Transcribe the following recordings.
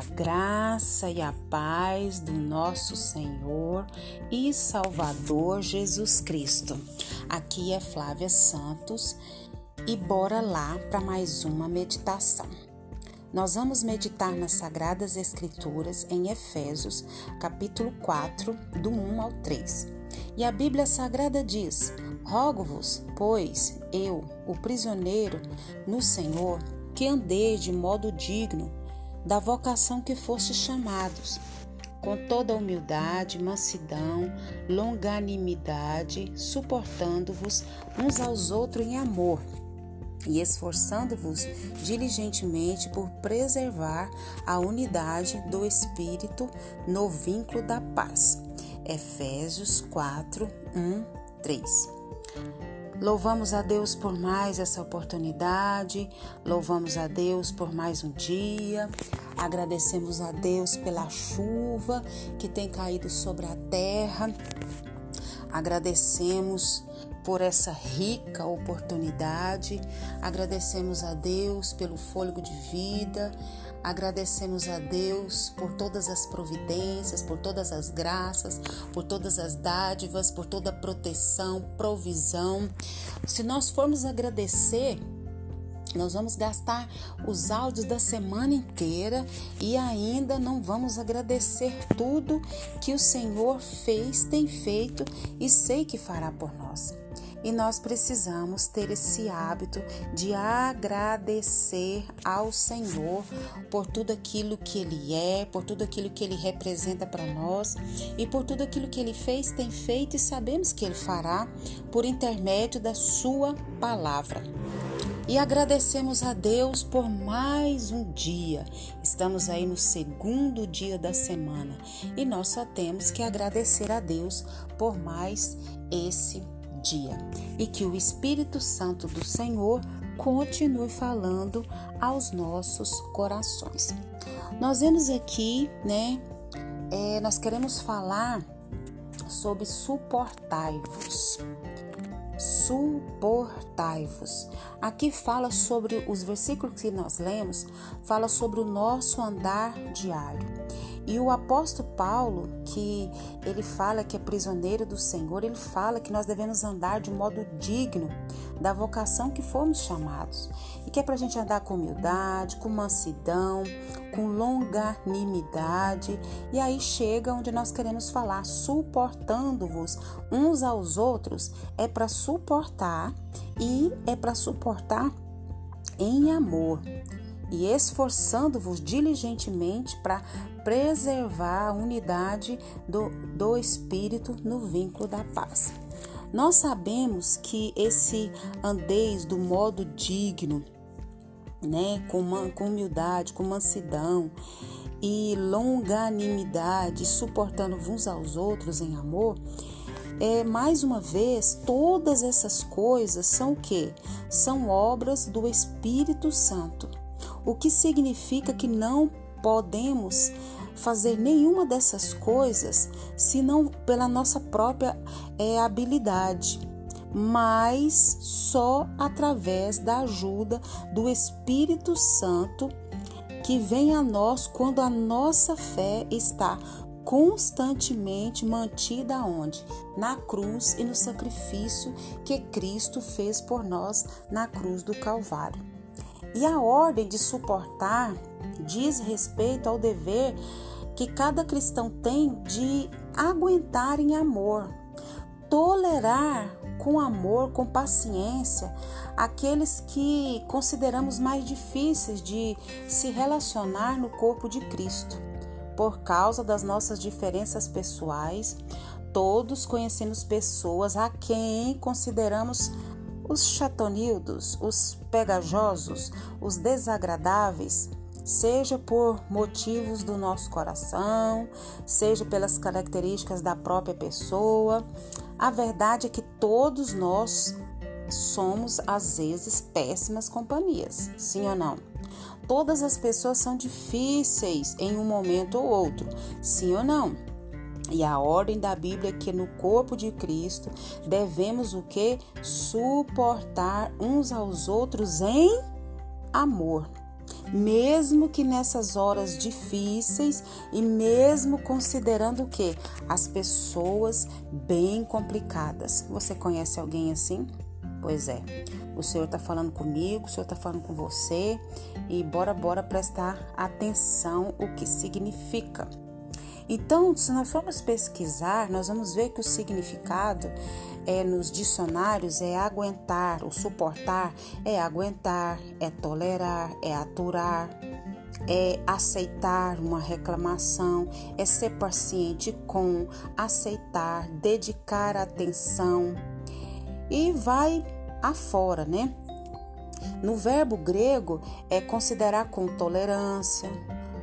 A graça e a paz do nosso Senhor e Salvador Jesus Cristo. Aqui é Flávia Santos e bora lá para mais uma meditação. Nós vamos meditar nas Sagradas Escrituras em Efésios, capítulo 4, do 1 ao 3. E a Bíblia Sagrada diz: Rogo-vos, pois, eu, o prisioneiro no Senhor, que andeis de modo digno da vocação que foste chamados, com toda humildade, mansidão, longanimidade, suportando-vos uns aos outros em amor e esforçando-vos diligentemente por preservar a unidade do Espírito no vínculo da paz. Efésios 4, 1, 3. Louvamos a Deus por mais essa oportunidade, louvamos a Deus por mais um dia, agradecemos a Deus pela chuva que tem caído sobre a terra, agradecemos por essa rica oportunidade, agradecemos a Deus pelo fôlego de vida, Agradecemos a Deus por todas as providências, por todas as graças, por todas as dádivas, por toda a proteção, provisão. Se nós formos agradecer, nós vamos gastar os áudios da semana inteira e ainda não vamos agradecer tudo que o Senhor fez, tem feito e sei que fará por nós. E nós precisamos ter esse hábito de agradecer ao Senhor por tudo aquilo que Ele é, por tudo aquilo que Ele representa para nós e por tudo aquilo que Ele fez, tem feito e sabemos que Ele fará por intermédio da Sua palavra. E agradecemos a Deus por mais um dia. Estamos aí no segundo dia da semana e nós só temos que agradecer a Deus por mais esse dia e que o Espírito Santo do Senhor continue falando aos nossos corações. Nós vemos aqui, né? É, nós queremos falar sobre suportai-vos. Suportai-vos. Aqui fala sobre os versículos que nós lemos, fala sobre o nosso andar diário. E o apóstolo Paulo, que ele fala que é prisioneiro do Senhor, ele fala que nós devemos andar de modo digno da vocação que fomos chamados. E que é para a gente andar com humildade, com mansidão, com longanimidade. E aí chega onde nós queremos falar, suportando-vos uns aos outros, é para suportar e é para suportar em amor e esforçando-vos diligentemente para preservar a unidade do, do Espírito no vínculo da paz. Nós sabemos que esse andeis do modo digno, né, com, com humildade, com mansidão e longanimidade, suportando uns aos outros em amor, é mais uma vez, todas essas coisas são o que? São obras do Espírito Santo o que significa que não podemos fazer nenhuma dessas coisas senão pela nossa própria é, habilidade, mas só através da ajuda do Espírito Santo que vem a nós quando a nossa fé está constantemente mantida onde? Na cruz e no sacrifício que Cristo fez por nós na cruz do Calvário. E a ordem de suportar diz respeito ao dever que cada cristão tem de aguentar em amor, tolerar com amor, com paciência, aqueles que consideramos mais difíceis de se relacionar no corpo de Cristo. Por causa das nossas diferenças pessoais, todos conhecemos pessoas a quem consideramos os chatonildos, os pegajosos, os desagradáveis, seja por motivos do nosso coração, seja pelas características da própria pessoa. A verdade é que todos nós somos às vezes péssimas companhias, sim ou não? Todas as pessoas são difíceis em um momento ou outro, sim ou não? E a ordem da Bíblia é que no corpo de Cristo devemos o que? Suportar uns aos outros em amor. mesmo que nessas horas difíceis e mesmo considerando o que as pessoas bem complicadas. Você conhece alguém assim? Pois é. O Senhor está falando comigo, o Senhor está falando com você e bora, bora prestar atenção o que significa. Então, se nós formos pesquisar, nós vamos ver que o significado é nos dicionários é aguentar, o suportar é aguentar, é tolerar, é aturar, é aceitar uma reclamação, é ser paciente com, aceitar, dedicar atenção e vai afora, né? No verbo grego é considerar com tolerância,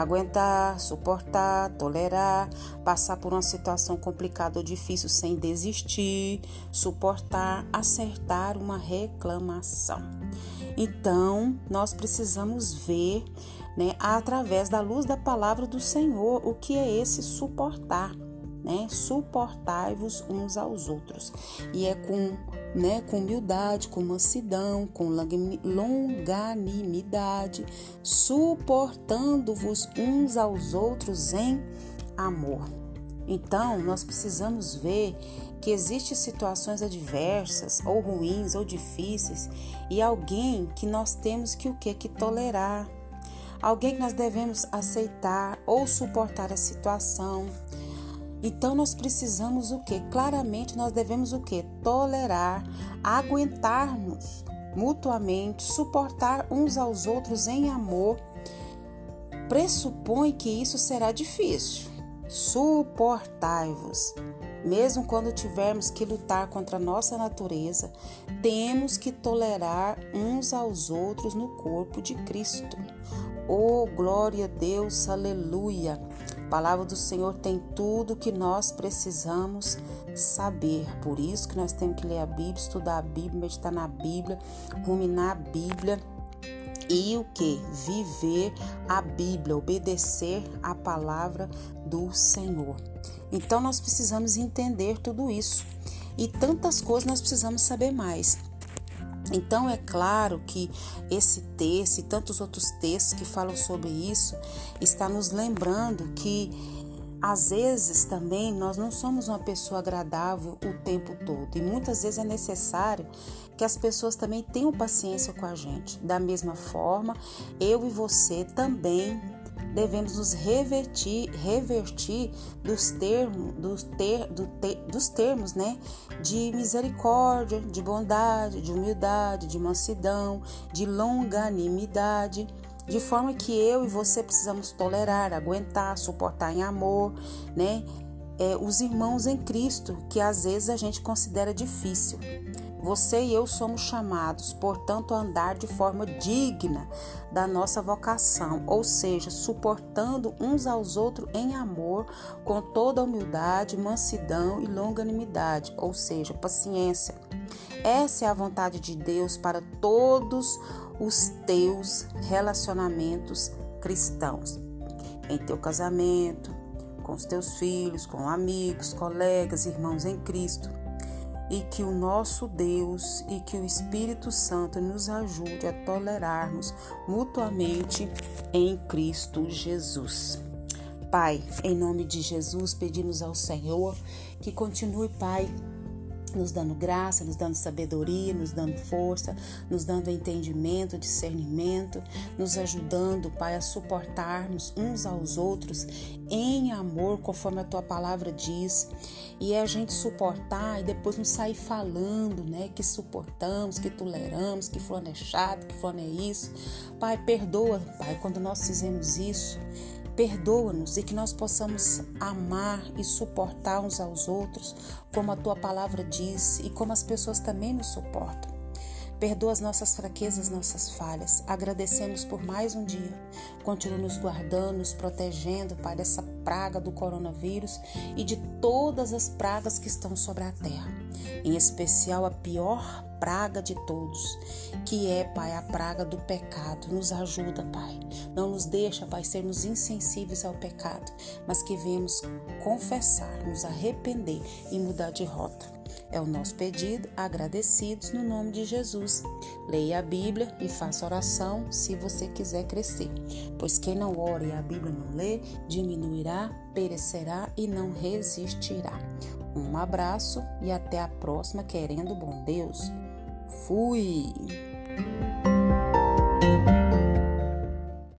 aguentar, suportar, tolerar, passar por uma situação complicada ou difícil sem desistir, suportar, acertar uma reclamação. Então, nós precisamos ver, né, através da luz da palavra do Senhor, o que é esse suportar né? Suportai-vos uns aos outros. E é com, né, com humildade, com mansidão, com longanimidade, suportando-vos uns aos outros em amor. Então, nós precisamos ver que existem situações adversas, ou ruins, ou difíceis, e alguém que nós temos que o que que tolerar, alguém que nós devemos aceitar ou suportar a situação, então nós precisamos o que? Claramente nós devemos o que? Tolerar, aguentarmos mutuamente, suportar uns aos outros em amor. Pressupõe que isso será difícil. Suportai-vos. Mesmo quando tivermos que lutar contra a nossa natureza, temos que tolerar uns aos outros no corpo de Cristo. Oh, glória a Deus, aleluia! A palavra do Senhor tem tudo que nós precisamos saber. Por isso que nós temos que ler a Bíblia, estudar a Bíblia, meditar na Bíblia, ruminar a Bíblia e o que? Viver a Bíblia, obedecer a palavra do Senhor. Então nós precisamos entender tudo isso. E tantas coisas nós precisamos saber mais. Então é claro que esse texto e tantos outros textos que falam sobre isso está nos lembrando que às vezes também nós não somos uma pessoa agradável o tempo todo e muitas vezes é necessário que as pessoas também tenham paciência com a gente. Da mesma forma, eu e você também devemos nos revertir, revertir dos termos, dos, ter, do te, dos termos, né, de misericórdia, de bondade, de humildade, de mansidão, de longanimidade, de forma que eu e você precisamos tolerar, aguentar, suportar em amor, né, é, os irmãos em Cristo, que às vezes a gente considera difícil. Você e eu somos chamados, portanto, a andar de forma digna da nossa vocação, ou seja, suportando uns aos outros em amor, com toda humildade, mansidão e longanimidade, ou seja, paciência. Essa é a vontade de Deus para todos os teus relacionamentos cristãos. Em teu casamento, com os teus filhos, com amigos, colegas, irmãos em Cristo e que o nosso Deus e que o Espírito Santo nos ajude a tolerarmos mutuamente em Cristo Jesus. Pai, em nome de Jesus, pedimos ao Senhor que continue, Pai, nos dando graça, nos dando sabedoria, nos dando força, nos dando entendimento, discernimento, nos ajudando, Pai, a suportarmos uns aos outros em amor, conforme a tua palavra diz. E é a gente suportar e depois não sair falando, né, que suportamos, que toleramos, que fulano é chato, que fulano é isso. Pai, perdoa, Pai, quando nós fizemos isso. Perdoa-nos e que nós possamos amar e suportar uns aos outros, como a tua palavra diz e como as pessoas também nos suportam. Perdoa as nossas fraquezas, nossas falhas. Agradecemos por mais um dia. Continua nos guardando, nos protegendo, Pai, dessa praga do coronavírus e de todas as pragas que estão sobre a terra. Em especial a pior praga de todos, que é, Pai, a praga do pecado. Nos ajuda, Pai. Não nos deixa, Pai, sermos insensíveis ao pecado, mas que venhamos confessar, nos arrepender e mudar de rota. É o nosso pedido, agradecidos no nome de Jesus. Leia a Bíblia e faça oração se você quiser crescer. Pois quem não ora e a Bíblia não lê, diminuirá, perecerá e não resistirá. Um abraço e até a próxima, querendo bom Deus. Fui!